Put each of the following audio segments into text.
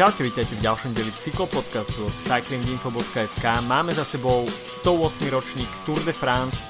Čaute, vítajte v ďalšom deli cyklopodcastu od cyclinginfo.sk. Máme za sebou 108. ročník Tour de France.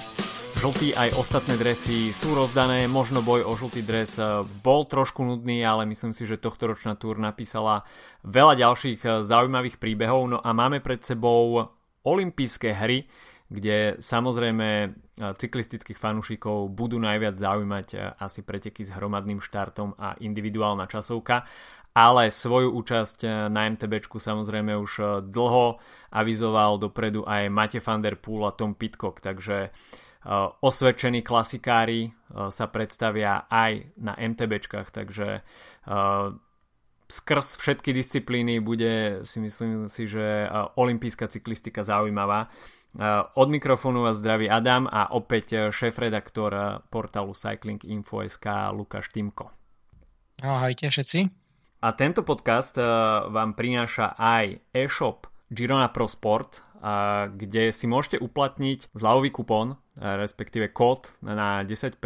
Žltý aj ostatné dresy sú rozdané, možno boj o žltý dres eh, bol trošku nudný, ale myslím si, že tohto ročná Tour napísala veľa ďalších eh, zaujímavých príbehov. No a máme pred sebou olympijské hry, kde samozrejme eh, cyklistických fanúšikov budú najviac zaujímať asi preteky s hromadným štartom a individuálna časovka ale svoju účasť eh, na MTBčku samozrejme už eh, dlho avizoval dopredu aj Mate van der Poel a Tom Pitcock, takže eh, osvedčení klasikári sa predstavia aj na MTBčkách, takže skrz všetky disciplíny bude si myslím si, že olimpijská cyklistika zaujímavá. Od mikrofónu vás zdraví Adam a opäť šéf-redaktor portálu Cycling Info.sk Lukáš Timko. Ahojte všetci. A tento podcast uh, vám prináša aj e-shop Girona Pro Sport, uh, kde si môžete uplatniť zľavový kupón, uh, respektíve kód na 10%,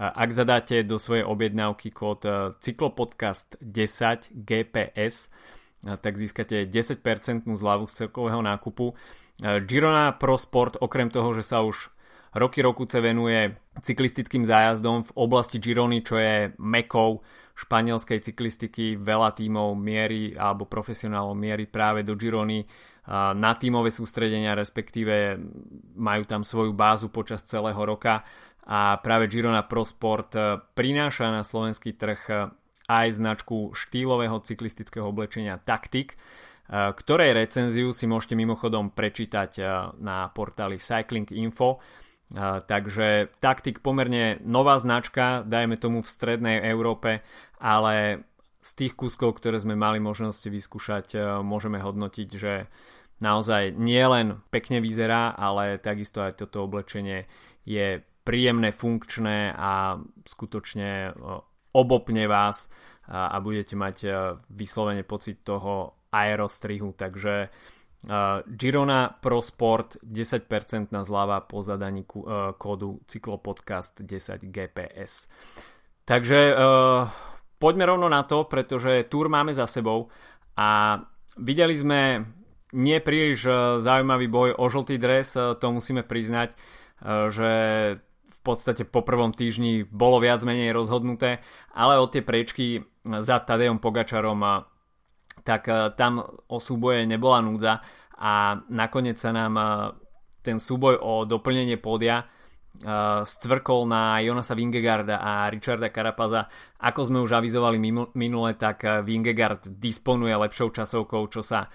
ak zadáte do svojej objednávky kód cyklopodcast 10 GPS, tak získate 10% zľavu z celkového nákupu. Girona Pro Sport okrem toho, že sa už roky rokuce venuje cyklistickým zájazdom v oblasti Girony, čo je mekou španielskej cyklistiky veľa tímov mierí alebo profesionálov mierí práve do Girony na tímové sústredenia, respektíve majú tam svoju bázu počas celého roka a práve Girona Pro Sport e, prináša na slovenský trh e, aj značku štýlového cyklistického oblečenia Tactic, e, ktorej recenziu si môžete mimochodom prečítať na portáli Cycling Info. Takže Tactic pomerne nová značka, dajme tomu v strednej Európe ale z tých kúskov, ktoré sme mali možnosť vyskúšať, e, môžeme hodnotiť, že naozaj nie len pekne vyzerá, ale takisto aj toto oblečenie je príjemné, funkčné a skutočne e, obopne vás a budete mať e, vyslovene pocit toho aerostrihu, takže Girona Pro Sport 10% na zľava po zadaní kódu cyklopodcast 10 GPS. Takže poďme rovno na to, pretože túr máme za sebou a videli sme nie príliš e, zaujímavý boj o žltý dres, e, to musíme priznať, e, že v podstate po prvom týždni bolo viac menej rozhodnuté, ale od tie priečky za Tadejom Pogačarom tak tam o súboje nebola núdza a nakoniec sa nám ten súboj o doplnenie pódia stvrkol na Jonasa Vingegarda a Richarda Carapaza. Ako sme už avizovali minule, tak Vingegard disponuje lepšou časovkou, čo sa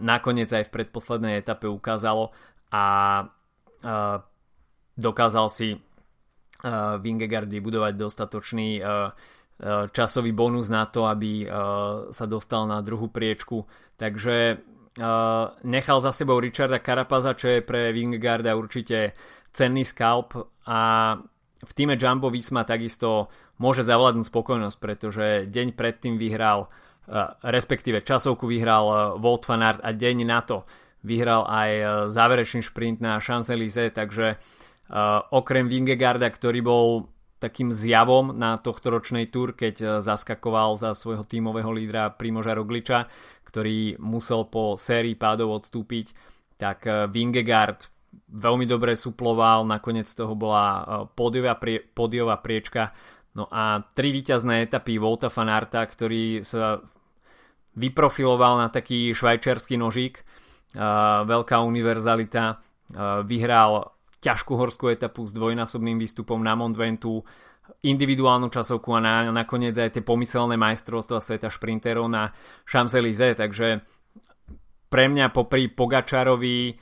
nakoniec aj v predposlednej etape ukázalo a dokázal si Vingegaard vybudovať dostatočný časový bonus na to, aby sa dostal na druhú priečku. Takže nechal za sebou Richarda Carapaza, čo je pre Vingegarda určite cenný scalp a v týme Jumbo Visma takisto môže zavládnuť spokojnosť, pretože deň predtým vyhral, e, respektíve časovku vyhral e, van a deň na to vyhral aj e, záverečný šprint na Champs-Élysées, takže okrem Vingegarda, ktorý bol takým zjavom na tohto ročnej túr, keď zaskakoval za svojho tímového lídra Primoža Rogliča, ktorý musel po sérii pádov odstúpiť, tak Vingegard veľmi dobre suploval, nakoniec toho bola e, pódiová, prie, pódiová priečka. No a tri víťazné etapy Volta Fanarta, ktorý sa vyprofiloval na taký švajčiarsky nožík, veľká univerzalita, vyhral ťažkú horskú etapu s dvojnásobným výstupom na Mont Ventoux, individuálnu časovku a na, nakoniec aj tie pomyselné majstrovstva sveta šprinterov na Champs-Élysées, takže pre mňa popri Pogačarovi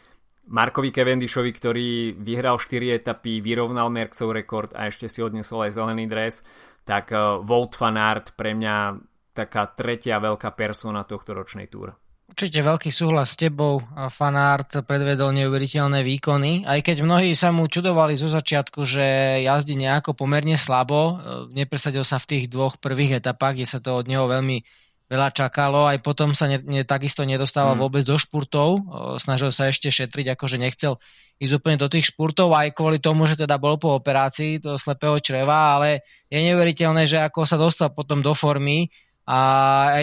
Markovi Cavendishovi, ktorý vyhral 4 etapy, vyrovnal Merksov rekord a ešte si odnesol aj zelený dres, tak Volt eh, van Aert pre mňa taká tretia veľká persona tohto ročnej túr. Určite veľký súhlas s tebou. Fanart predvedol neuveriteľné výkony, aj keď mnohí sa mu čudovali zo začiatku, že jazdí nejako pomerne slabo. Eh, nepresadil sa v tých dvoch prvých etapách, kde sa to od neho veľmi veľa čakalo, aj potom sa ne, ne, takisto nedostával mm. vôbec do špurtov, snažil sa ešte šetriť, akože nechcel ísť úplne do tých špurtov, aj kvôli tomu, že teda bol po operácii toho slepého čreva, ale je neuveriteľné, že ako sa dostal potom do formy a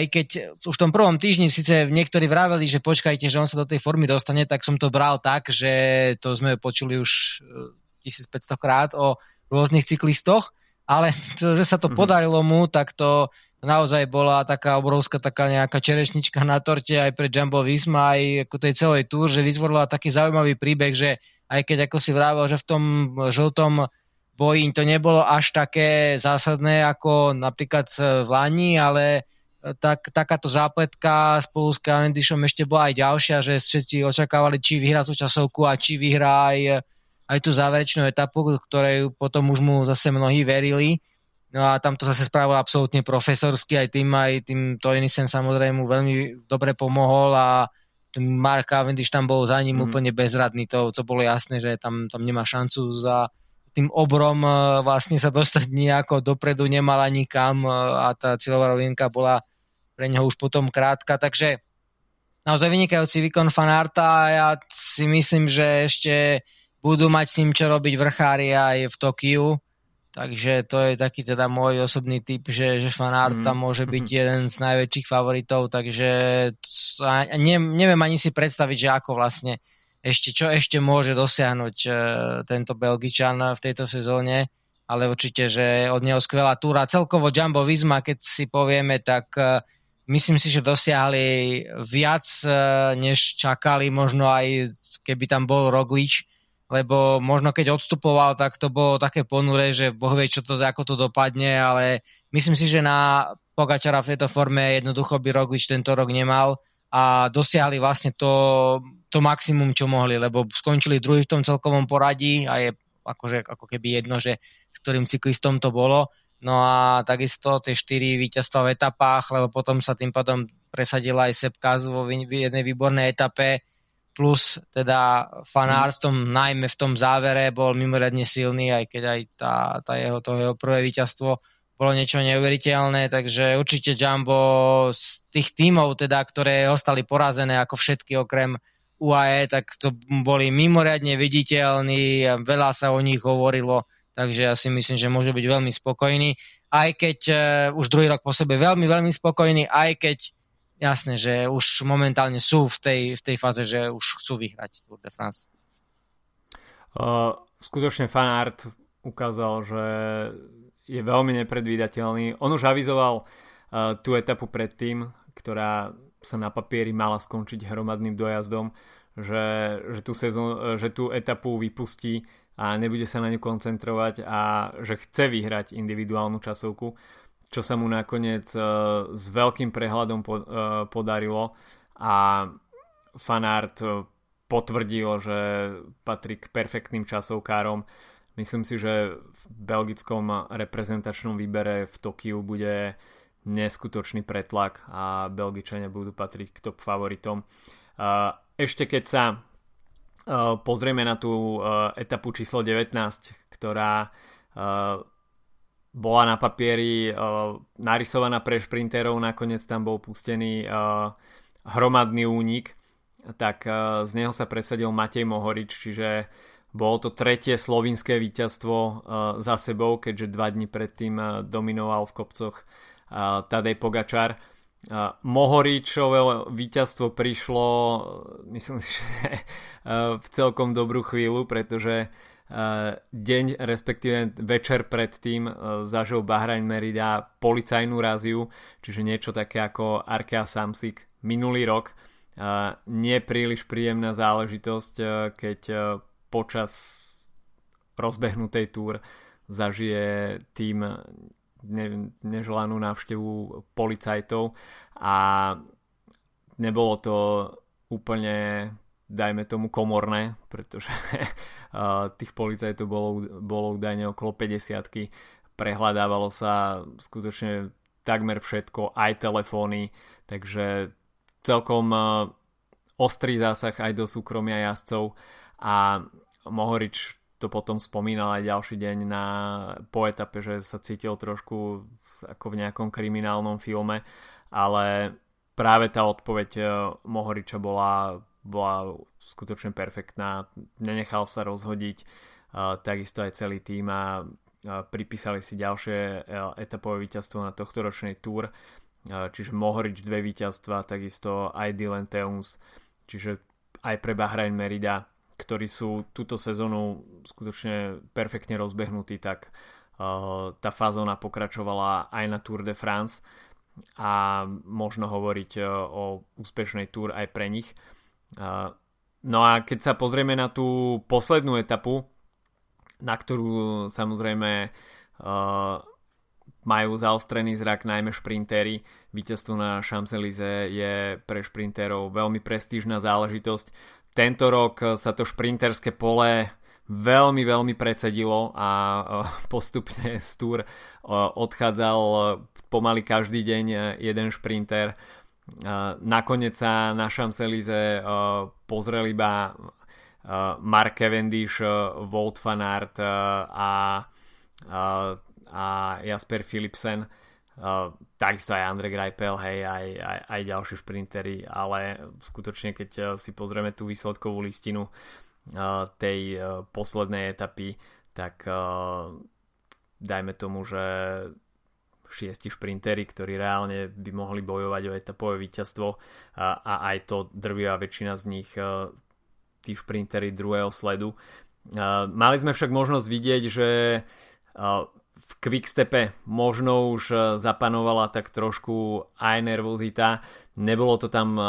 aj keď už v tom prvom týždni síce niektorí vraveli, že počkajte, že on sa do tej formy dostane, tak som to bral tak, že to sme počuli už 1500 krát o rôznych cyklistoch, ale to, že sa to mm-hmm. podarilo mu, tak to naozaj bola taká obrovská taká nejaká čerešnička na torte aj pre Jumbo Visma, aj ako tej celej túr, že vytvorila taký zaujímavý príbeh, že aj keď ako si vravel, že v tom žltom boji to nebolo až také zásadné ako napríklad v Lani, ale tak, takáto zápletka spolu s Cavendishom ešte bola aj ďalšia, že všetci očakávali, či vyhrá tú časovku a či vyhrá aj aj tú záverečnú etapu, ktorej potom už mu zase mnohí verili. No a tam to zase spravil absolútne profesorsky, aj tým, aj tým Tojnisen samozrejme mu veľmi dobre pomohol a ten Mark Cavendish tam bol za ním mm. úplne bezradný, to, to bolo jasné, že tam, tam nemá šancu za tým obrom e, vlastne sa dostať nejako dopredu nemala nikam e, a tá cieľová rovinka bola pre neho už potom krátka, takže naozaj vynikajúci výkon fanárta a ja si myslím, že ešte budú mať s ním čo robiť vrchári aj v Tokiu. Takže to je taký teda môj osobný typ, že, že fanár mm. môže byť jeden z najväčších favoritov, takže ne, neviem ani si predstaviť, že ako vlastne ešte, čo ešte môže dosiahnuť uh, tento Belgičan v tejto sezóne, ale určite, že od neho skvelá túra. Celkovo Jumbo Visma, keď si povieme, tak uh, myslím si, že dosiahli viac, uh, než čakali, možno aj keby tam bol Roglič, lebo možno keď odstupoval, tak to bolo také ponure, že boh vie, čo to, ako to dopadne, ale myslím si, že na Pogačara v tejto forme jednoducho by Roglič tento rok nemal a dosiahli vlastne to, to maximum, čo mohli, lebo skončili druhý v tom celkovom poradí a je akože, ako keby jedno, že s ktorým cyklistom to bolo. No a takisto tie štyri víťazstva v etapách, lebo potom sa tým pádom presadila aj Sepka vo jednej výbornej etape, plus teda fanár v tom, najmä v tom závere bol mimoriadne silný, aj keď aj tá, tá jeho, to jeho prvé víťazstvo bolo niečo neuveriteľné, takže určite Jumbo z tých tímov, teda, ktoré ostali porazené ako všetky okrem UAE, tak to boli mimoriadne viditeľní, veľa sa o nich hovorilo, takže ja si myslím, že môžu byť veľmi spokojní, aj keď uh, už druhý rok po sebe veľmi, veľmi spokojní, aj keď jasné, že už momentálne sú v tej, v tej fáze, že už chcú vyhrať Tour de France. Uh, skutočne fanart ukázal, že je veľmi nepredvídateľný. On už avizoval uh, tú etapu predtým, ktorá sa na papieri mala skončiť hromadným dojazdom, že, že, tú, sezón, že tú etapu vypustí a nebude sa na ňu koncentrovať a že chce vyhrať individuálnu časovku čo sa mu nakoniec uh, s veľkým prehľadom po, uh, podarilo a fanart uh, potvrdil, že patrí k perfektným časovkárom. Myslím si, že v belgickom reprezentačnom výbere v Tokiu bude neskutočný pretlak a Belgičania budú patriť k top favoritom. Ešte keď sa pozrieme na tú etapu číslo 19, ktorá bola na papieri narysovaná pre šprinterov, nakoniec tam bol pustený hromadný únik, tak z neho sa presadil Matej Mohorič, čiže bolo to tretie slovinské víťazstvo uh, za sebou, keďže dva dni predtým uh, dominoval v kopcoch uh, Tadej Pogačar. Uh, Mohoričové víťazstvo prišlo, myslím si, že uh, v celkom dobrú chvíľu, pretože uh, Eh, deň, respektíve večer predtým eh, zažil Bahrain Merida policajnú raziu, čiže niečo také ako Arkea Samsic minulý rok. Eh, nie príliš príjemná záležitosť, keď počas rozbehnutej túr zažije tým neželanú návštevu policajtov a nebolo to úplne dajme tomu komorné, pretože tých policajtov bolo, bolo údajne okolo 50 prehľadávalo sa skutočne takmer všetko, aj telefóny, takže celkom ostrý zásah aj do súkromia jazdcov a Mohorič to potom spomínal aj ďalší deň na, po etape, že sa cítil trošku ako v nejakom kriminálnom filme, ale práve tá odpoveď Mohoriča bola bola skutočne perfektná, nenechal sa rozhodiť, takisto aj celý tým a pripísali si ďalšie e, etapové víťazstvo na tohto ročnej túr. čiže Mohorič dve víťazstva, takisto aj Dylan Teuns, čiže aj pre Bahrain Merida, ktorí sú túto sezónu skutočne perfektne rozbehnutí, tak tá fazóna pokračovala aj na Tour de France a možno hovoriť o úspešnej Tour aj pre nich. No a keď sa pozrieme na tú poslednú etapu, na ktorú samozrejme majú zaostrený zrak najmä šprintéri. Víťazstvo na Champs-Élysées je pre šprinterov veľmi prestížna záležitosť. Tento rok sa to šprinterské pole veľmi, veľmi precedilo a postupne z túr odchádzal pomaly každý deň jeden šprinter. Nakoniec sa na Champs-Élysées pozrel iba Mark Cavendish, Wout van Aert a a Jasper Philipsen, uh, takisto aj Andre Greipel, hej, aj, aj, aj ďalší šprintery, ale skutočne keď uh, si pozrieme tú výsledkovú listinu uh, tej poslednej etapy, tak dajme tomu, že šiesti šprintery, ktorí reálne by mohli bojovať o etapové víťazstvo a, aj to drvia väčšina z nich tí šprintery druhého sledu. Mali sme však možnosť vidieť, že v quickstepe možno už e, zapanovala tak trošku aj nervozita. Nebolo to tam e,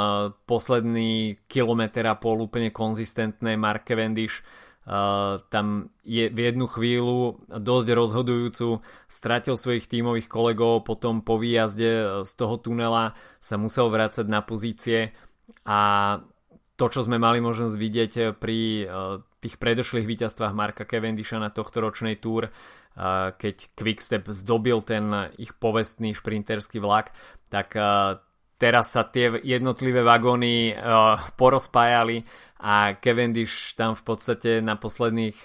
posledný kilometr a pol úplne konzistentné. Mark Cavendish Uh, tam je v jednu chvíľu dosť rozhodujúcu stratil svojich tímových kolegov, potom po výjazde z toho tunela sa musel vrácať na pozície a to, čo sme mali možnosť vidieť pri tých predošlých víťazstvách Marka Cavendisha na tohto ročnej túr, keď Quickstep zdobil ten ich povestný šprinterský vlak, tak teraz sa tie jednotlivé vagóny porozpájali a Cavendish tam v podstate na posledných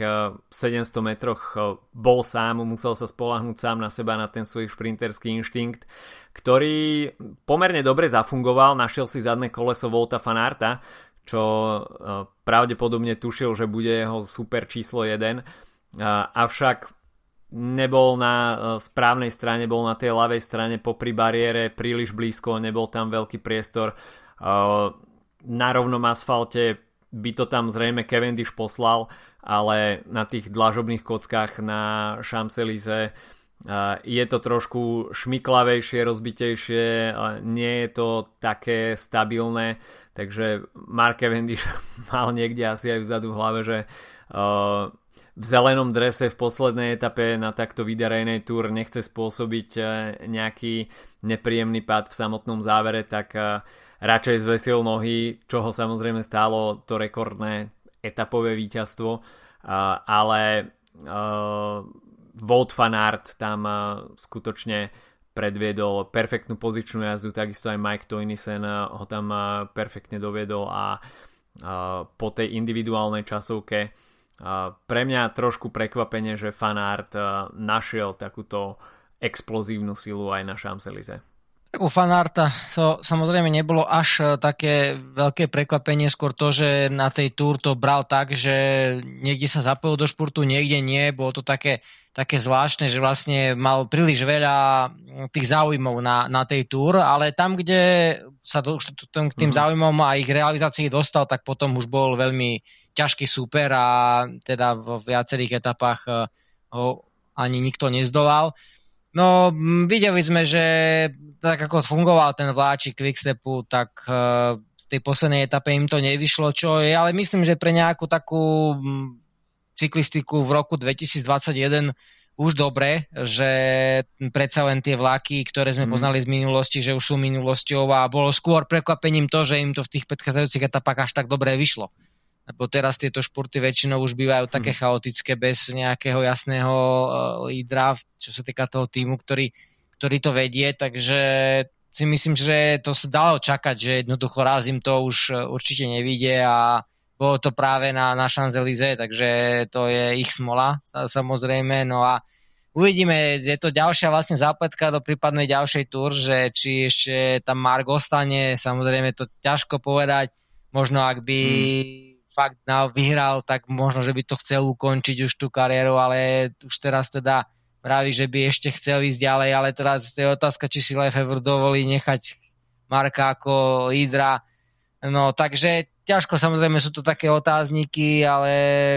700 metroch bol sám, musel sa spolahnúť sám na seba, na ten svoj šprinterský inštinkt, ktorý pomerne dobre zafungoval, našiel si zadné koleso Volta Fanarta, čo pravdepodobne tušil, že bude jeho super číslo 1, avšak nebol na e, správnej strane, bol na tej ľavej strane popri bariére príliš blízko, nebol tam veľký priestor. E, na rovnom asfalte by to tam zrejme Cavendish poslal, ale na tých dlažobných kockách na Champs-Élysées e, je to trošku šmiklavejšie, rozbitejšie, nie je to také stabilné, takže Mark Cavendish mal niekde asi aj vzadu v hlave, že v zelenom drese v poslednej etape na takto vydarejnej túr nechce spôsobiť e, nejaký nepríjemný pad v samotnom závere, tak e, radšej zvesil nohy, čo ho samozrejme stálo to rekordné etapové víťazstvo, e, ale Wout van Aert tam skutočne predviedol perfektnú pozičnú jazdu, takisto aj Mike Toynisen ho tam perfektne doviedol a po tej individuálnej časovke pre mňa trošku prekvapenie, že fanart našiel takúto explozívnu silu aj na Champs-Élysées. U fanarta to samozrejme nebolo až e, také veľké prekvapenie, skôr to, že na tej túr to bral tak, že niekde sa zapojil do športu, niekde nie. Bolo to také, také zvláštne, že vlastne mal príliš veľa tých záujmov na, na tej túr, ale tam, kde sa to, k tým mm. záujmom a ich realizácii dostal, tak potom už bol veľmi ťažký súper a teda v viacerých etapách e, ho ani nikto nezdolal. No, videli sme, že tak ako fungoval ten vláčik Quickstepu, tak uh, v tej poslednej etape im to nevyšlo, čo je, ale myslím, že pre nejakú takú cyklistiku v roku 2021 už dobre, že predsa len tie vlaky, ktoré sme mm. poznali z minulosti, že už sú minulosťou a bolo skôr prekvapením to, že im to v tých predchádzajúcich etapách až tak dobre vyšlo lebo teraz tieto športy väčšinou už bývajú také mm. chaotické bez nejakého jasného uh, lídra, čo sa týka toho týmu, ktorý, ktorý to vedie, takže si myslím, že to sa dalo čakať, že jednoducho raz im to už uh, určite nevidie a bolo to práve na, na Champs-Élysées, takže to je ich smola samozrejme, no a uvidíme, je to ďalšia vlastne zápletka do prípadnej ďalšej túr, že či ešte tam Mark ostane, samozrejme to ťažko povedať, možno ak by mm fakt na, vyhral, tak možno, že by to chcel ukončiť už tú kariéru, ale už teraz teda vraví, že by ešte chcel ísť ďalej, ale teraz je otázka, či si Lefevre dovolí nechať Marka ako lídra. No, takže ťažko, samozrejme sú to také otázniky, ale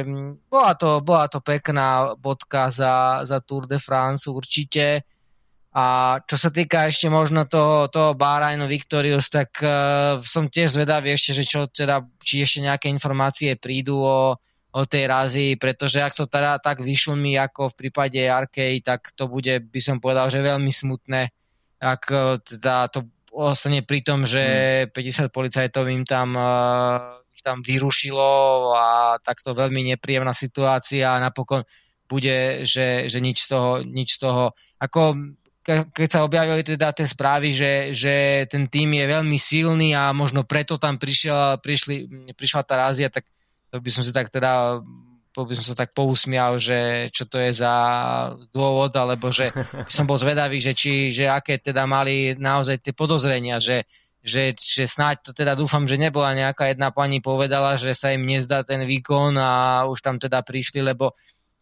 mm, bola to, bola to pekná bodka za, za Tour de France určite. A čo sa týka ešte možno toho, toho Bahrainu Victorious, tak uh, som tiež zvedavý ešte, že čo teda, či ešte nejaké informácie prídu o, o tej razi, pretože ak to teda tak vyšumí ako v prípade Arkej, tak to bude, by som povedal, že veľmi smutné, ak uh, teda to ostane pri tom, že 50 hmm. policajtov im tam, uh, ich tam vyrušilo a takto veľmi nepríjemná situácia a napokon bude, že, že nič z toho, nič z toho, ako keď sa objavili teda tie správy, že, že ten tým je veľmi silný a možno preto tam prišiel, prišli, prišla tá rázia, tak to by som si tak teda by som sa tak pousmial, že čo to je za dôvod, alebo že som bol zvedavý, že, či, že aké teda mali naozaj tie podozrenia, že, že, že snáď to teda dúfam, že nebola nejaká jedna pani povedala, že sa im nezdá ten výkon a už tam teda prišli, lebo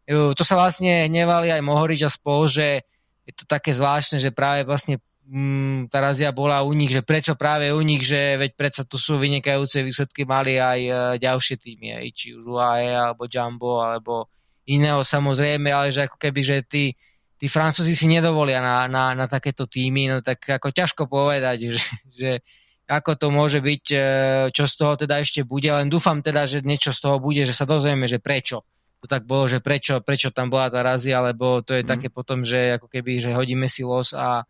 to sa vlastne hnevali aj Mohorič a spol, že je to také zvláštne, že práve vlastne mm, tá razia bola u nich, že prečo práve u nich, že veď predsa tu sú vynikajúce výsledky, mali aj uh, ďalšie týmy, aj, či už UAE, alebo Jumbo, alebo iného samozrejme, ale že ako keby, že tí, tí Francúzi si nedovolia na, na, na takéto týmy, no tak ako ťažko povedať, že, že ako to môže byť, e, čo z toho teda ešte bude, len dúfam teda, že niečo z toho bude, že sa dozvieme, že prečo to tak bolo, že prečo, prečo tam bola tá razia, lebo to je mm. také potom, že ako keby, že hodíme si los a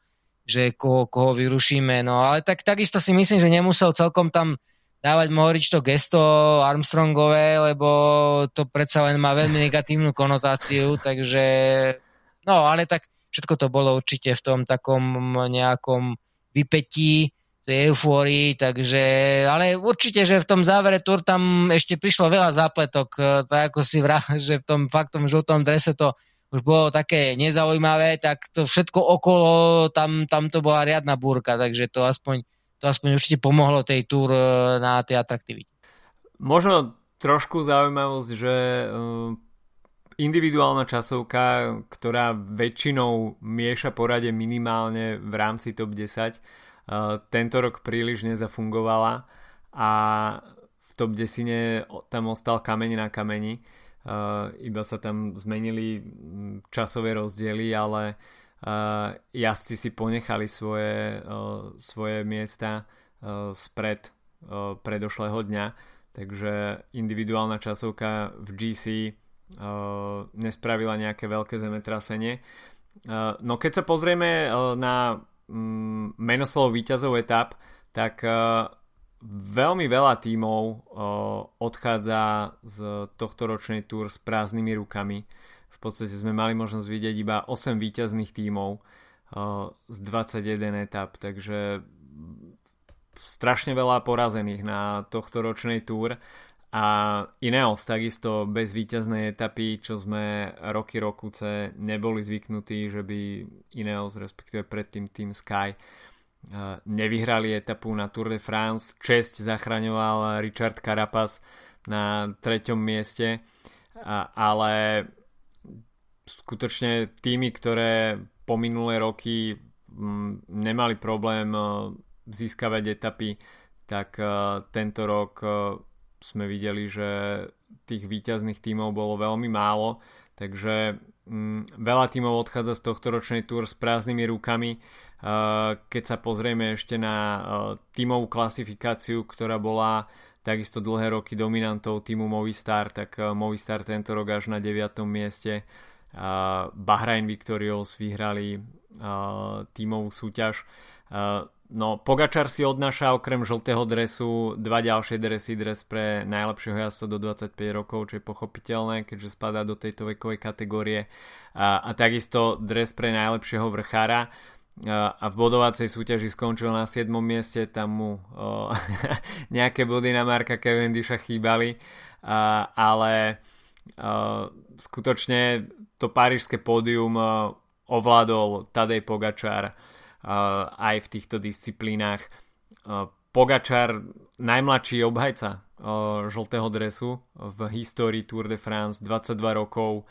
že koho, koho vyrušíme. No ale tak, takisto si myslím, že nemusel celkom tam dávať Mohorič to gesto Armstrongové, lebo to predsa len má veľmi negatívnu konotáciu, takže no ale tak všetko to bolo určite v tom takom nejakom vypetí eufórii, takže, ale určite, že v tom závere tur tam ešte prišlo veľa zápletok, e, tak ako si vrá, že v tom faktom žltom drese to už bolo také nezaujímavé, tak to všetko okolo, tam, tam to bola riadna búrka, takže to aspoň, to aspoň určite pomohlo tej túr e, na tej atraktivite. Možno trošku zaujímavosť, že e, individuálna časovka, ktorá väčšinou mieša porade minimálne v rámci top 10, tento rok príliš nezafungovala a v top desine tam ostal kameň na kameni. Iba sa tam zmenili časové rozdiely, ale jazdci si ponechali svoje, svoje miesta spred predošlého dňa. Takže individuálna časovka v GC nespravila nejaké veľké zemetrasenie. No keď sa pozrieme na mm, menoslovo výťazov etap, tak uh, veľmi veľa tímov uh, odchádza z tohto ročnej túr s prázdnymi rukami. V podstate sme mali možnosť vidieť iba 8 výťazných tímov uh, z 21 etap, takže strašne veľa porazených na tohto ročnej túr a Ineos takisto bez víťaznej etapy, čo sme roky rokuce neboli zvyknutí, že by Ineos, respektíve predtým Team Sky, eh, nevyhrali etapu na Tour de France. Česť zachraňoval Richard Carapaz na treťom mieste, ale skutočne týmy, ktoré po minulé roky mm, nemali problém eh, získavať etapy, tak eh, tento rok sme videli, že tých výťazných tímov bolo veľmi málo, takže mm, veľa tímov odchádza z tohto ročnej túr s prázdnymi rukami. Uh, keď sa pozrieme ešte na uh, tímovú klasifikáciu, ktorá bola takisto dlhé roky dominantou týmu Movistar, tak uh, Movistar tento rok až na 9. mieste. Bahrain Victorious vyhrali tímovú súťaž. No, Pogačar si odnáša okrem žltého dresu dva ďalšie dresy, dres pre najlepšieho jazdca do 25 rokov, čo je pochopiteľné, keďže spadá do tejto vekovej kategórie. A, a takisto dres pre najlepšieho vrchára a v bodovacej súťaži skončil na 7. mieste, tam mu o, nejaké body na Marka Cavendisha chýbali, a, ale o, skutočne to parížské pódium ovládol Tadej Pogačar aj v týchto disciplínach. Pogačar, najmladší obhajca žltého dresu v histórii Tour de France, 22 rokov,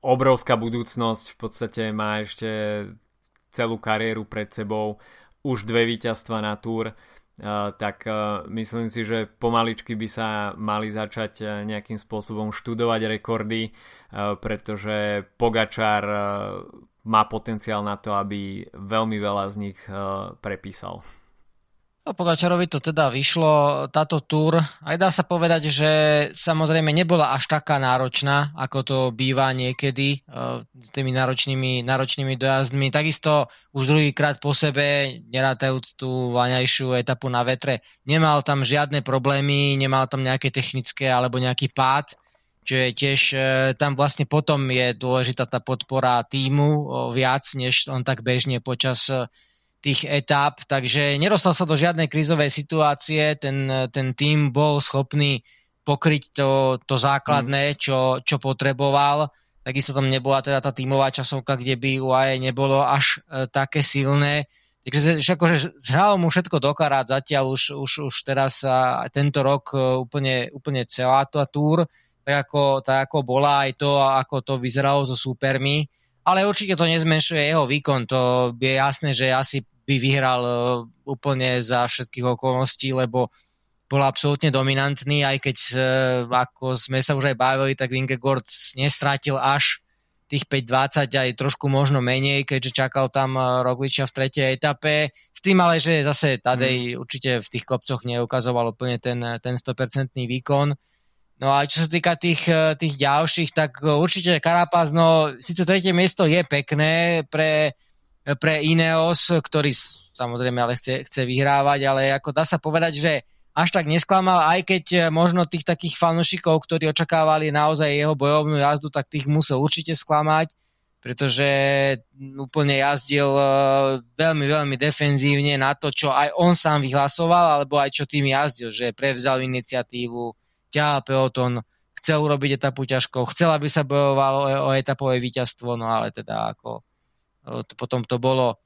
obrovská budúcnosť, v podstate má ešte celú kariéru pred sebou, už dve víťazstva na túr, tak myslím si, že pomaličky by sa mali začať nejakým spôsobom študovať rekordy, pretože Pogačar má potenciál na to, aby veľmi veľa z nich prepísal. No, Pogačarovi to teda vyšlo, táto túr, aj dá sa povedať, že samozrejme nebola až taká náročná, ako to býva niekedy uh, s tými náročnými, náročnými dojazdmi. Takisto už druhýkrát po sebe, nerátajúc tú vaňajšiu etapu na vetre, nemal tam žiadne problémy, nemal tam nejaké technické alebo nejaký pád, čo je tiež uh, tam vlastne potom je dôležitá tá podpora týmu viac, než on tak bežne počas uh, tých etáp, takže nedostal sa do žiadnej krízovej situácie, ten, ten tým bol schopný pokryť to, to základné, mm. čo, čo potreboval. Takisto tam nebola teda tá tímová časovka, kde by UAE nebolo až e, také silné. Takže akože zhralo mu všetko dokarát zatiaľ už, už, už teraz a tento rok e, úplne, úplne celá tá túr, tak ako, tak ako bola aj to, ako to vyzeralo so súpermi ale určite to nezmenšuje jeho výkon. To je jasné, že asi by vyhral e, úplne za všetkých okolností, lebo bol absolútne dominantný, aj keď e, ako sme sa už aj bavili, tak Vingegord nestrátil až tých 5.20 aj trošku možno menej, keďže čakal tam e, Rogliča v tretej etape. S tým ale, že zase Tadej mm. určite v tých kopcoch neukazoval úplne ten, ten 100% výkon. No a čo sa týka tých, tých ďalších, tak určite Karapaz, no síce tretie miesto je pekné pre pre Ineos, ktorý samozrejme ale chce, chce vyhrávať, ale ako dá sa povedať, že až tak nesklamal, aj keď e, možno tých takých fanúšikov, ktorí očakávali naozaj jeho bojovnú jazdu, tak tých musel určite sklamať, pretože úplne jazdil e, veľmi, veľmi defenzívne na to, čo aj on sám vyhlasoval, alebo aj čo tým jazdil, že prevzal iniciatívu, ťahal peloton, chcel urobiť etapu ťažkou, chcel, aby sa bojovalo o, etapové víťazstvo, no ale teda ako to, potom to bolo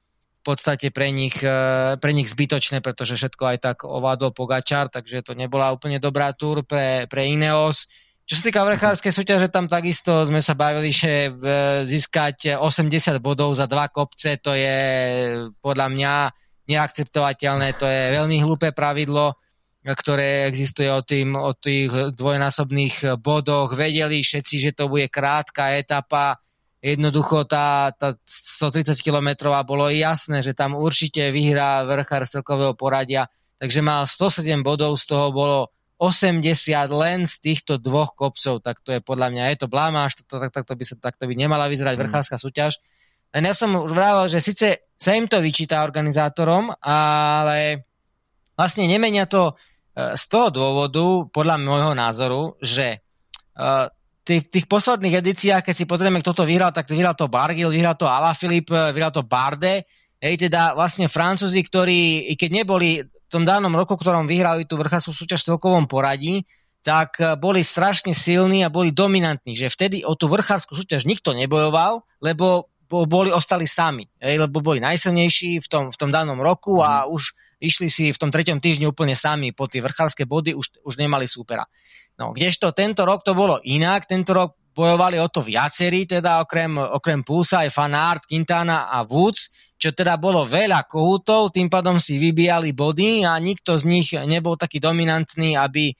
v podstate pre nich, e, pre nich zbytočné, pretože všetko aj tak ovládol Pogačar, takže to nebola úplne dobrá túr pre, pre Ineos. Čo sa týka vrchárskej súťaže, tam takisto sme sa bavili, že získať 80 bodov za dva kopce, to je podľa mňa neakceptovateľné, to je veľmi hlúpe pravidlo, ktoré existuje o, tým, o tých dvojnásobných bodoch. Vedeli všetci, že to bude krátka etapa, jednoducho tá, tá 130 km bolo jasné, že tam určite vyhrá vrchár celkového poradia, takže mal 107 bodov, z toho bolo 80 len z týchto dvoch kopcov, tak to je podľa mňa, je to blamáš, to, tak, tak, to by sa, tak to by nemala vyzerať mm. vrchárska súťaž. Len ja som už vravel, že síce sa im to vyčíta organizátorom, ale vlastne nemenia to z toho dôvodu, podľa môjho názoru, že e, tých, tých posledných edíciách, keď si pozrieme, kto to vyhral, tak vyhral to Bargil, vyhral to Alaphilippe, vyhral to Barde. Hej, teda vlastne Francúzi, ktorí, i keď neboli v tom danom roku, ktorom vyhrali tú vrchárskú súťaž v celkovom poradí, tak eh, boli strašne silní a boli dominantní, že vtedy o tú vrchárskú súťaž nikto nebojoval, lebo boli, ostali sami, hej, lebo boli najsilnejší v tom, v tom danom roku a mm. už išli si v tom treťom týždni úplne sami po tie vrchárske body, už, už nemali súpera. No, kdežto tento rok to bolo inak, tento rok bojovali o to viacerí, teda okrem, okrem Pulsa aj Fanart, Quintana a Woods, čo teda bolo veľa kohútov, tým pádom si vybíjali body a nikto z nich nebol taký dominantný, aby e,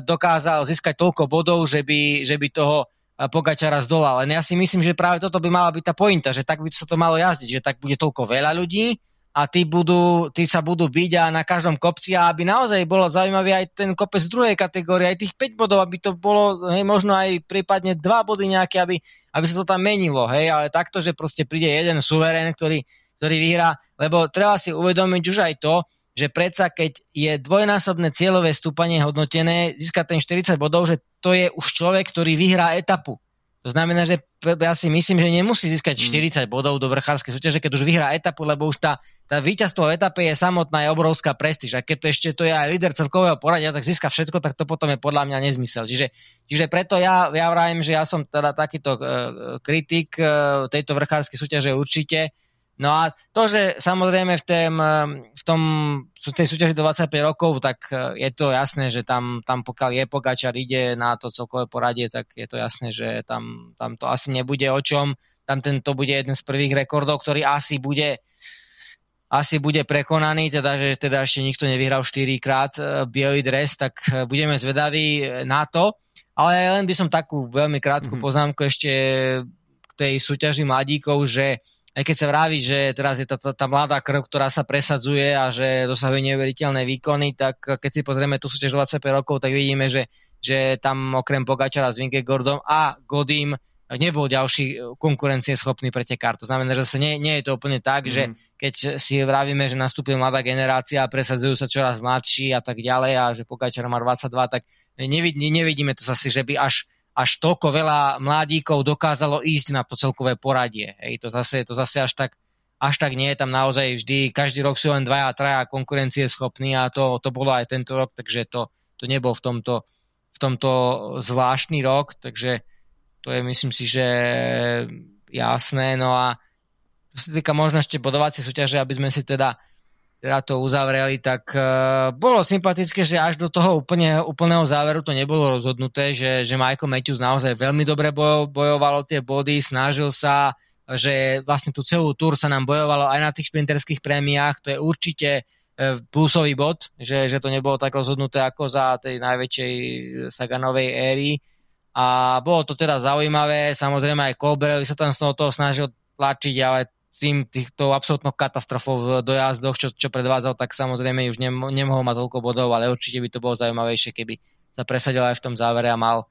dokázal získať toľko bodov, že by, že by toho e, Pogačara zdolal. Len ja si myslím, že práve toto by mala byť tá pointa, že tak by sa to malo jazdiť, že tak bude toľko veľa ľudí a tí, budú, tí sa budú byť a na každom kopci a aby naozaj bolo zaujímavý aj ten kopec druhej kategórie, aj tých 5 bodov, aby to bolo hej, možno aj prípadne 2 body nejaké, aby, aby sa to tam menilo, hej, ale takto, že proste príde jeden suverén, ktorý, ktorý vyhrá, lebo treba si uvedomiť už aj to, že predsa keď je dvojnásobné cieľové stúpanie hodnotené, získať ten 40 bodov, že to je už človek, ktorý vyhrá etapu. To znamená, že ja si myslím, že nemusí získať 40 mm. bodov do vrchárskej súťaže, keď už vyhrá etapu, lebo už tá, tá víťazstvo v etape je samotná je obrovská prestíž. A keď to ešte to je aj líder celkového poradia, tak získa všetko, tak to potom je podľa mňa nezmysel. Čiže, čiže preto ja, ja vravím, že ja som teda takýto uh, kritik uh, tejto vrchárskej súťaže určite, No a to, že samozrejme v, tém, v tom, v tej súťaži do 25 rokov, tak je to jasné, že tam, tam pokiaľ je Pogačar ide na to celkové poradie, tak je to jasné, že tam, tam to asi nebude o čom. Tam tento bude jeden z prvých rekordov, ktorý asi bude asi bude prekonaný, teda, že teda ešte nikto nevyhral 4 krát bielý dres, tak budeme zvedaví na to. Ale len by som takú veľmi krátku mm-hmm. poznámku ešte k tej súťaži mladíkov, že aj keď sa vraví, že teraz je tá, tá, tá mladá krv, ktorá sa presadzuje a že dosahuje neuveriteľné výkony, tak keď si pozrieme tú súťaž 25 rokov, tak vidíme, že, že tam okrem Pogačara s Gordom a Godím nebol ďalší konkurencieschopný pretekár. To znamená, že zase nie, nie je to úplne tak, mm. že mhm. keď si vravíme, že nastúpil mladá generácia a presadzujú sa čoraz mladší a tak ďalej a že Pogačar má 22, tak nevidíme, nevidíme to zase, že by až až toľko veľa mladíkov dokázalo ísť na to celkové poradie. Hej, to zase, to zase až tak, až tak nie, tam naozaj vždy, každý rok sú len dvaja, traja konkurencie schopní a to, to bolo aj tento rok, takže to, to nebol v tomto, v tomto zvláštny rok, takže to je myslím si, že jasné. No a čo sa týka možno ešte bodovacie súťaže, aby sme si teda teda to uzavreli, tak uh, bolo sympatické, že až do toho úplne, úplného záveru to nebolo rozhodnuté, že, že Michael Matthews naozaj veľmi dobre bojo, bojoval tie body, snažil sa, že vlastne tú celú túr sa nám bojovalo aj na tých sprinterských prémiách, to je určite uh, plusový bod, že, že to nebolo tak rozhodnuté ako za tej najväčšej Saganovej éry. A bolo to teda zaujímavé, samozrejme aj Colbert sa tam z toho snažil tlačiť, ale tým týchto absolútnou katastrofou v dojazdoch, čo, čo predvádzal, tak samozrejme už nem, nemohol mať toľko bodov, ale určite by to bolo zaujímavejšie, keby sa presadil aj v tom závere a mal,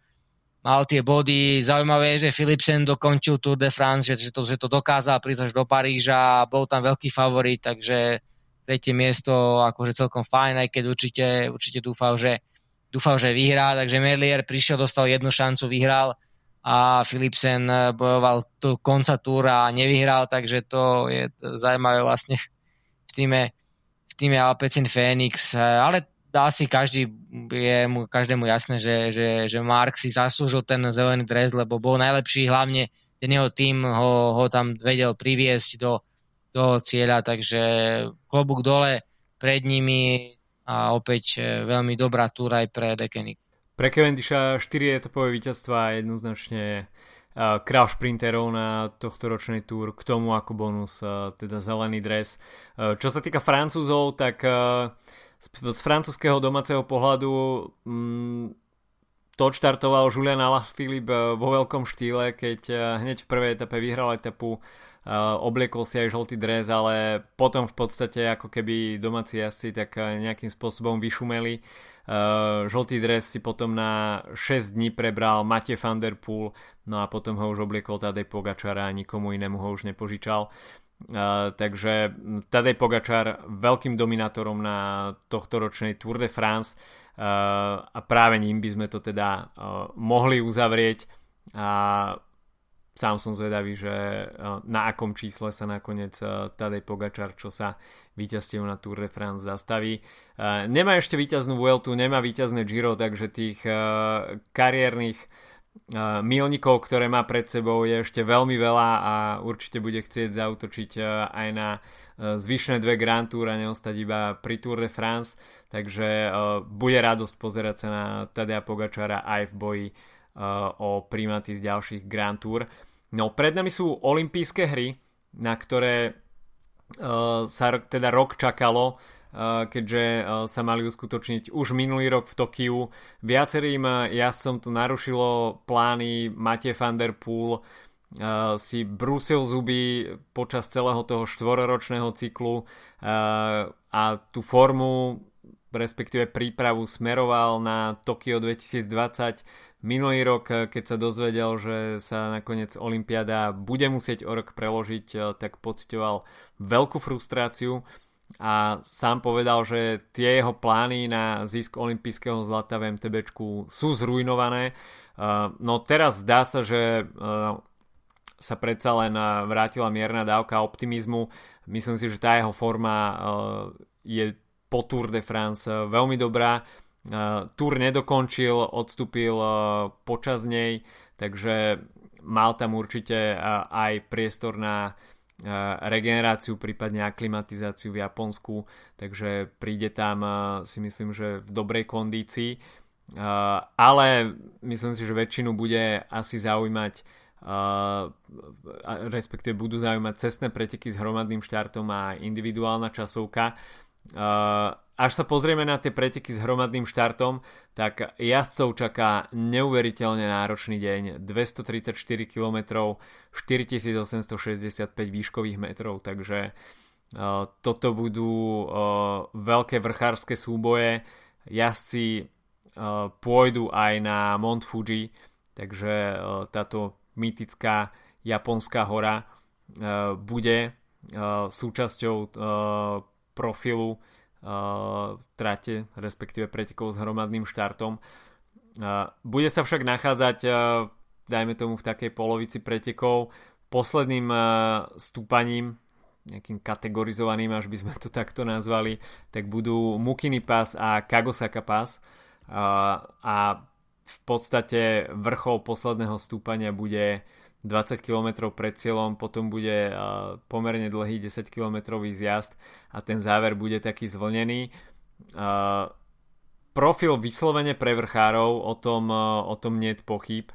mal tie body. Zaujímavé je, že Philipsen dokončil Tour de France, že, že, to, že to dokázal prísť až do Paríža, bol tam veľký favorit, takže tretie miesto akože celkom fajn, aj keď určite, určite dúfal, že, dúfal, že vyhrá, takže Merlier prišiel, dostal jednu šancu, vyhral a Philipsen eh, bojoval tu konca túra a nevyhral, takže to je zaujímavé vlastne v týme, v týme Alpecin Phoenix, eh, ale asi každý je mu, každému jasné, že, že, že Mark si zaslúžil ten zelený dres, lebo bol najlepší, hlavne ten jeho tým ho, ho tam vedel priviesť do, do cieľa, takže klobúk dole pred nimi a opäť eh, veľmi dobrá túra aj pre Dekenik. Pre Cavendisha 4 etapové víťazstva jednoznačne uh, král šprinterov na tohto ročnej túr, k tomu ako bonus teda zelený dres. Čo sa týka Francúzov, tak z, francúzského domáceho pohľadu um, to odštartoval Julian Alaphilippe vo veľkom štýle, keď hneď v prvej etape vyhral etapu, obliekol si aj žltý dres, ale potom v podstate ako keby domáci jazdci tak nejakým spôsobom vyšumeli. Uh, žltý dres si potom na 6 dní prebral Matej van der Poel, no a potom ho už obliekol Tadej Pogačar a nikomu inému ho už nepožičal. Uh, takže Tadej Pogačar veľkým dominátorom na tohto ročnej Tour de France uh, a práve ním by sme to teda uh, mohli uzavrieť a sám som zvedavý, že na akom čísle sa nakoniec Tadej Pogačar, čo sa víťazstiev na Tour de France zastaví. Nemá ešte víťaznú Vueltu, nemá víťazné Giro, takže tých kariérnych milníkov, ktoré má pred sebou je ešte veľmi veľa a určite bude chcieť zautočiť aj na zvyšné dve Grand Tour a neostať iba pri Tour de France, takže bude radosť pozerať sa na Tadea Pogačara aj v boji o primaty z ďalších Grand Tour. No, pred nami sú olympijské hry, na ktoré Eh, sa teda rok čakalo, eh, keďže eh, sa mali uskutočniť už minulý rok v Tokiu. Viacerým jazdcom to narušilo plány Matej van der Poel, si brúsil zuby počas celého toho štvoročného cyklu a tú formu respektíve prípravu smeroval na Tokio 2020 Minulý rok, eh, keď sa dozvedel, že sa nakoniec Olympiáda bude musieť o rok preložiť, eh, tak pocitoval veľkú frustráciu a sám povedal, že tie jeho plány na zisk olympijského zlata v MTBčku sú zrujnované. Eh, no teraz zdá sa, že sa predsa len vrátila mierna dávka optimizmu. Myslím si, že tá jeho forma je po Tour de France veľmi dobrá Tour nedokončil, odstúpil počas nej, takže mal tam určite aj priestor na regeneráciu, prípadne aklimatizáciu v Japonsku, takže príde tam si myslím, že v dobrej kondícii. Ale myslím si, že väčšinu bude asi zaujímať respektíve budú zaujímať cestné preteky s hromadným štartom a individuálna časovka. Až sa pozrieme na tie preteky s hromadným štartom, tak jazdcov čaká neuveriteľne náročný deň. 234 km, 4865 výškových metrov, takže uh, toto budú uh, veľké vrchárske súboje. Jazdci uh, pôjdu aj na Mont Fuji, takže táto mytická japonská hora bude súčasťou profilu uh, trate, respektíve pretekov s hromadným štartom. Bude sa však nachádzať, dajme tomu v takej polovici pretekov, posledným stúpaním, nejakým kategorizovaným, až by sme to takto nazvali, tak budú Mukini Pass a Kagosaka Pass. Uh, a v podstate vrchol posledného stúpania bude 20 km pred cieľom, potom bude pomerne dlhý 10 km zjazd a ten záver bude taký zvlnený. Profil vyslovene pre vrchárov, o tom, o tom nie je pochyb.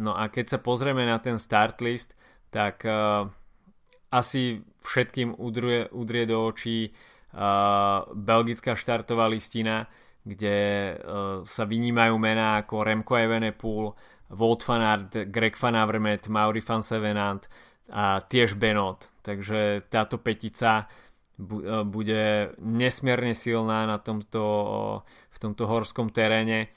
No a keď sa pozrieme na ten start list, tak asi všetkým udrie, udrie do očí belgická štartová listina, kde sa vynímajú mená ako Remco Evenepoel, Wout van Aert, Greg van Avermaet, Mauri van Sevenant a tiež Benot. Takže táto petica e, bude nesmierne silná na tomto, v tomto horskom teréne. E,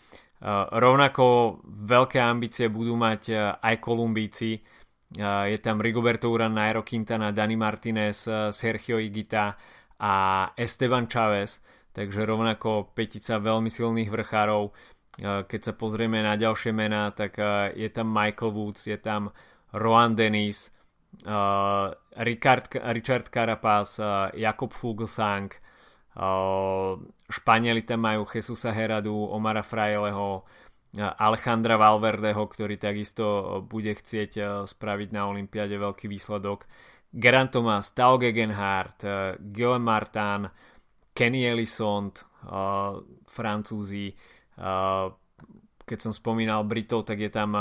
rovnako veľké ambície budú mať e, aj Kolumbíci. Je tam Rigoberto Uran, Nairo Quintana, Dani Martinez, Sergio Igita a Esteban Chavez. Takže rovnako petica veľmi silných vrchárov keď sa pozrieme na ďalšie mená, tak je tam Michael Woods, je tam Rohan Dennis, Richard, Richard Carapaz, Jakob Fuglsang, Španieli tam majú Jesusa Heradu, Omara Fraileho, Alejandra Valverdeho, ktorý takisto bude chcieť spraviť na Olympiade veľký výsledok. Geran Thomas, Tao Gegenhardt, Guillaume Martin, Kenny Ellison, Francúzi, keď som spomínal Britov, tak je tam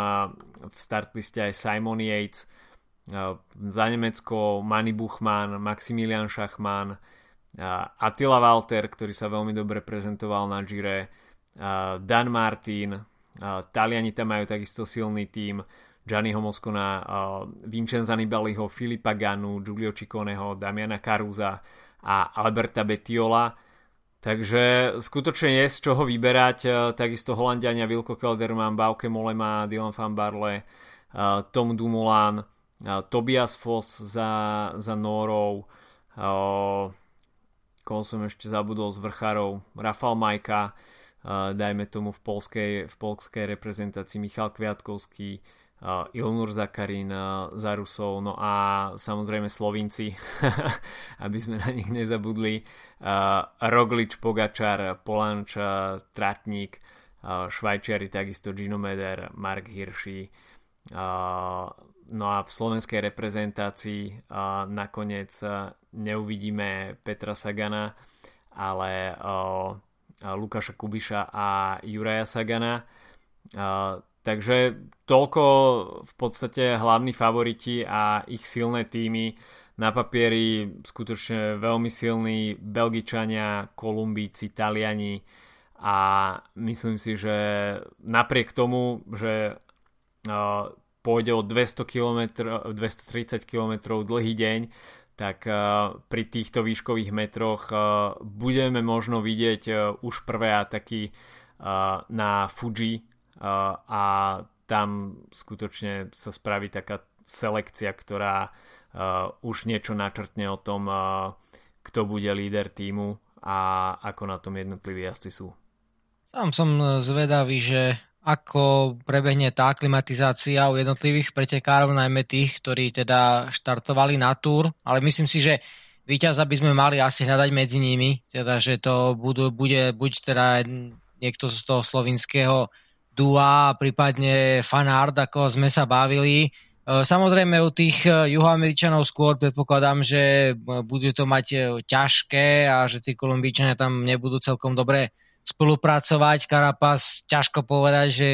v startliste aj Simon Yates, za Nemecko Manny Buchmann, Maximilian Schachmann, Attila Walter, ktorý sa veľmi dobre prezentoval na Gire, Dan Martin, Taliani tam majú takisto silný tím, Gianniho Moscona, Vincenza Nibaliho, Filipa Ganu, Giulio Cicconeho, Damiana Caruza a Alberta Betiola Takže skutočne je z čoho vyberať. E, takisto Holandiania Wilko Kelderman, Bauke Molema, Dylan van Barle, e, Tom Dumoulin, e, Tobias Foss za, za Norou, koho som ešte zabudol z vrchárov, Rafal Majka, dajme tomu v polskej, v polskej reprezentácii Michal Kviatkovský, Ilnur Zakarin za Rusov, no a samozrejme Slovinci, aby sme na nich nezabudli, Roglič, Pogačar, Polanč, Tratník, Švajčiari, takisto Gino Meder, Mark uh, no a v slovenskej reprezentácii nakoniec neuvidíme Petra Sagana, ale Lukáša Kubiša a Juraja Sagana. Takže toľko v podstate hlavní favoriti a ich silné týmy. Na papieri skutočne veľmi silní Belgičania, Kolumbíci, Taliani a myslím si, že napriek tomu, že pôjde o 200 km, 230 km dlhý deň, tak pri týchto výškových metroch budeme možno vidieť už prvé ataky na Fuji a tam skutočne sa spraví taká selekcia, ktorá už niečo načrtne o tom, kto bude líder týmu a ako na tom jednotliví jazdci sú. Sám som e, zvedavý, že ako prebehne tá aklimatizácia u jednotlivých pretekárov, najmä tých, ktorí teda štartovali na túr, ale myslím si, že víťaza by sme mali asi hľadať medzi nimi, teda že to budú, bude buď teda niekto z toho slovinského Dua, prípadne Fanard, ako sme sa bavili. Samozrejme u tých juhoameričanov skôr predpokladám, že budú to mať ťažké a že tí Kolumbíčania tam nebudú celkom dobre spolupracovať. Karapas, ťažko povedať, že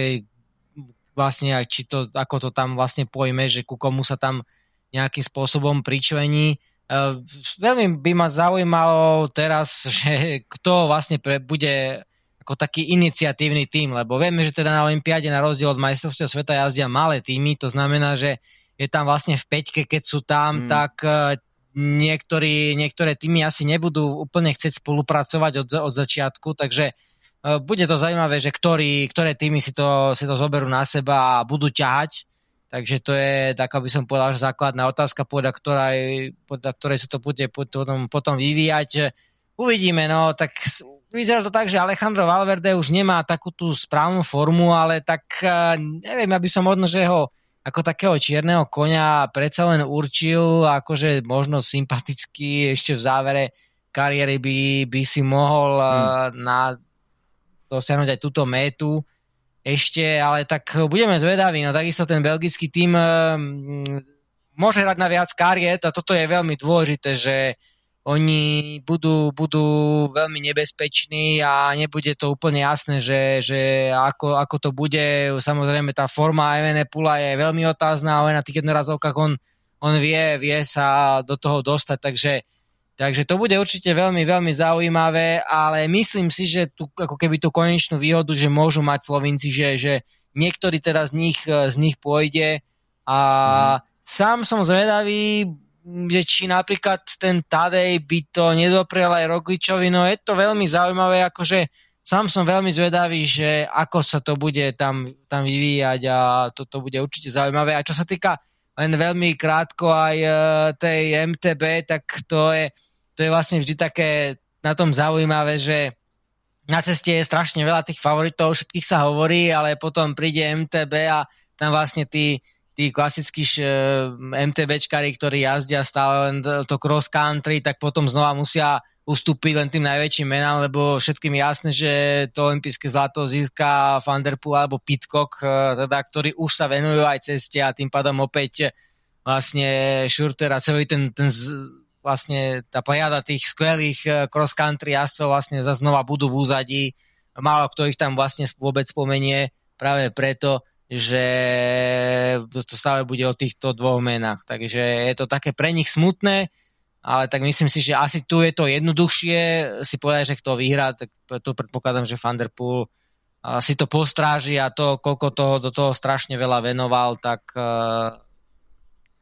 vlastne či to, ako to tam vlastne pojme, že ku komu sa tam nejakým spôsobom pričlení. Veľmi by ma zaujímalo teraz, že kto vlastne pre, bude ako taký iniciatívny tým, lebo vieme, že teda na Olympiáde na rozdiel od majstrovstiev sveta jazdia malé týmy, to znamená, že je tam vlastne v peťke, keď sú tam, hmm. tak uh, niektorí, niektoré týmy asi nebudú úplne chcieť spolupracovať od, od začiatku, takže uh, bude to zaujímavé, že ktorí, ktoré týmy si to, si to zoberú na seba a budú ťahať. Takže to je, tak aby som povedal, že základná otázka, podľa ktorej, podľa ktorej sa to bude potom, potom vyvíjať. Uvidíme, no, tak vyzerá to tak, že Alejandro Valverde už nemá takú tú správnu formu, ale tak eh, neviem, aby som možno, že ho ako takého čierneho konia predsa len určil, akože možno sympaticky ešte v závere kariéry by, by si mohol eh, hmm. na dosiahnuť aj túto métu ešte, ale tak budeme zvedaví, no takisto ten belgický tým eh, môže hrať na viac kariet a toto je veľmi dôležité, že oni budú, budú veľmi nebezpeční a nebude to úplne jasné, že, že ako, ako to bude. Samozrejme tá forma Pula je veľmi otázna, ale na tých jednorazovkách on, on vie, vie sa do toho dostať, takže, takže to bude určite veľmi, veľmi zaujímavé, ale myslím si, že tu ako keby tú konečnú výhodu, že môžu mať Slovinci, že, že niektorý teda z nich, z nich pôjde a mm. sám som zvedavý, že či napríklad ten Tadej by to nedoprial aj Rogličovi, no je to veľmi zaujímavé, akože sám som veľmi zvedavý, že ako sa to bude tam, tam vyvíjať a toto bude určite zaujímavé. A čo sa týka len veľmi krátko aj e, tej MTB, tak to je, to je vlastne vždy také na tom zaujímavé, že na ceste je strašne veľa tých favoritov, všetkých sa hovorí, ale potom príde MTB a tam vlastne tí tí klasickí MTBčkári, ktorí jazdia stále len to cross country, tak potom znova musia ustúpiť len tým najväčším menám, lebo všetkým jasné, že to olympijské zlato získa Van alebo Pitcock, e, teda, ktorí už sa venujú aj ceste a tým pádom opäť vlastne Schurter a celý ten, ten vlastne tá plejada tých skvelých cross country jazdcov vlastne znova budú v úzadí. Málo kto ich tam vlastne vôbec spomenie práve preto, že to stále bude o týchto dvoch menách. Takže je to také pre nich smutné, ale tak myslím si, že asi tu je to jednoduchšie si povedať, že kto vyhrá, tak tu predpokladám, že Van der Poel si to postráži a to, koľko toho do toho strašne veľa venoval, tak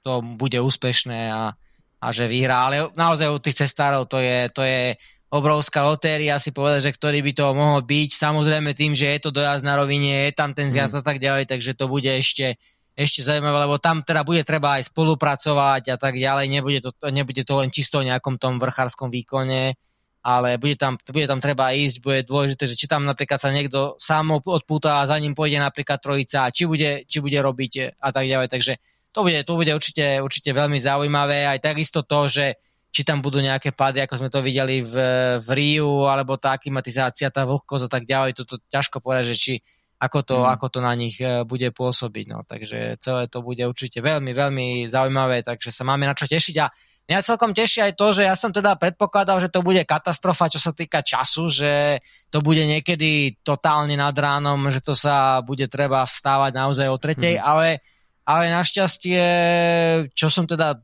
to bude úspešné a, a že vyhrá. Ale naozaj u tých cestárov to je, to je obrovská lotéria si povedať, že ktorý by to mohol byť. Samozrejme tým, že je to dojazd na rovine, je tam ten zjazd mm. a tak ďalej, takže to bude ešte, ešte zaujímavé, lebo tam teda bude treba aj spolupracovať a tak ďalej. Nebude to, nebude to len čisto o nejakom tom vrchárskom výkone, ale bude tam, bude tam treba ísť, bude dôležité, že či tam napríklad sa niekto sám odpúta a za ním pôjde napríklad trojica, či bude, či bude robiť a tak ďalej. Takže to bude, to bude určite, určite veľmi zaujímavé. Aj takisto to, že či tam budú nejaké pády, ako sme to videli v, v Riu, alebo tá aklimatizácia, tá vlhkosť a tak ďalej, toto ťažko povedať, že či ako to, mm. ako to na nich e, bude pôsobiť. No. Takže celé to bude určite veľmi, veľmi zaujímavé, takže sa máme na čo tešiť. A mňa celkom teší aj to, že ja som teda predpokladal, že to bude katastrofa, čo sa týka času, že to bude niekedy totálne nad ránom, že to sa bude treba vstávať naozaj o tretej, mm. ale, ale našťastie, čo som teda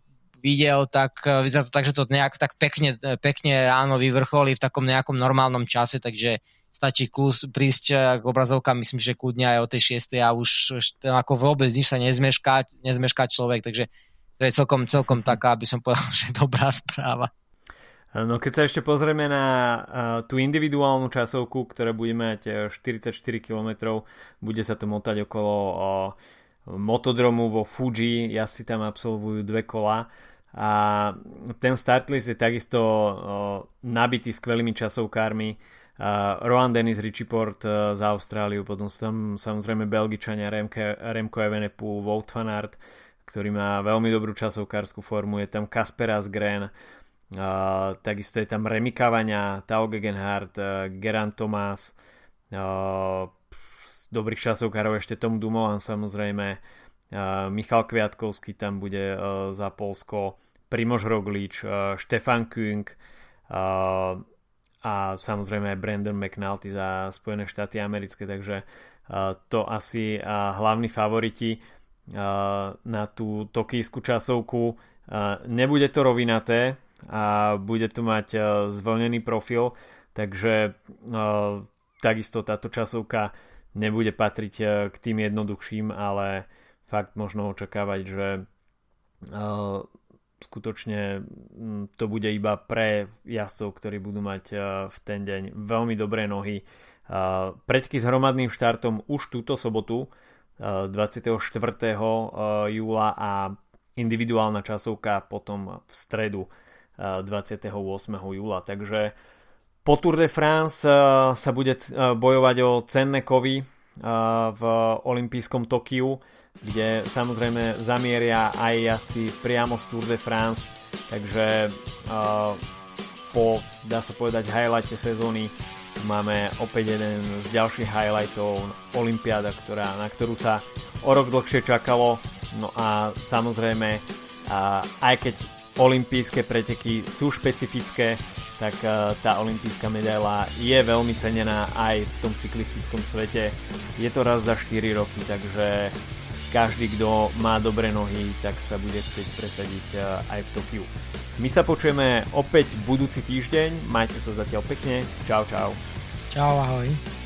videl, tak e, vyzerá to tak, že to nejak tak pekne, e, pekne ráno vyvrcholí v takom nejakom normálnom čase, takže stačí kus, prísť e, k obrazovkám, myslím, že kľudne aj o tej 6. a už ako vôbec nič sa nezmešká, nezmešká človek, takže to je celkom, celkom taká, aby som povedal, že dobrá správa. No keď sa ešte pozrieme na uh, tú individuálnu časovku, ktorá bude mať 44 km, bude sa to motať okolo uh, motodromu vo Fuji, si tam absolvujú dve kola a ten startlist je takisto nabitý skvelými časovkármi. Rohan Dennis Richiport z Austráliu, potom sú tam samozrejme Belgičania Remke, Remko Evenepoel, Wout van Aert, ktorý má veľmi dobrú časovkárskú formu, je tam Kasper Asgren, Uh, takisto je tam Remy Cavania, Tao Gegenhardt, uh, Geran Thomas, uh, z dobrých časovkárov ešte Tom Dumoulin samozrejme, Michal Kviatkovský tam bude za Polsko, Primož Roglič, Štefan Küng a samozrejme aj Brandon McNulty za Spojené štáty americké, takže to asi hlavní favoriti na tú tokijskú časovku. Nebude to rovinaté a bude to mať zvolnený profil, takže takisto táto časovka nebude patriť k tým jednoduchším, ale fakt možno očakávať, že skutočne to bude iba pre jazdcov, ktorí budú mať v ten deň veľmi dobré nohy. Predky s hromadným štartom už túto sobotu 24. júla a individuálna časovka potom v stredu 28. júla. Takže po Tour de France sa bude bojovať o cenné kovy v olympijskom Tokiu, kde samozrejme zamieria aj asi priamo z Tour de France, takže po, dá sa povedať, highlighte sezóny máme opäť jeden z ďalších highlightov Olympiáda, ktorá, na ktorú sa o rok dlhšie čakalo. No a samozrejme, aj keď olympijské preteky sú špecifické, tak tá olympijská medaila je veľmi cenená aj v tom cyklistickom svete. Je to raz za 4 roky, takže každý, kto má dobré nohy, tak sa bude chcieť presadiť aj v Tokiu. My sa počujeme opäť budúci týždeň. Majte sa zatiaľ pekne. Čau, čau. Čau, ahoj.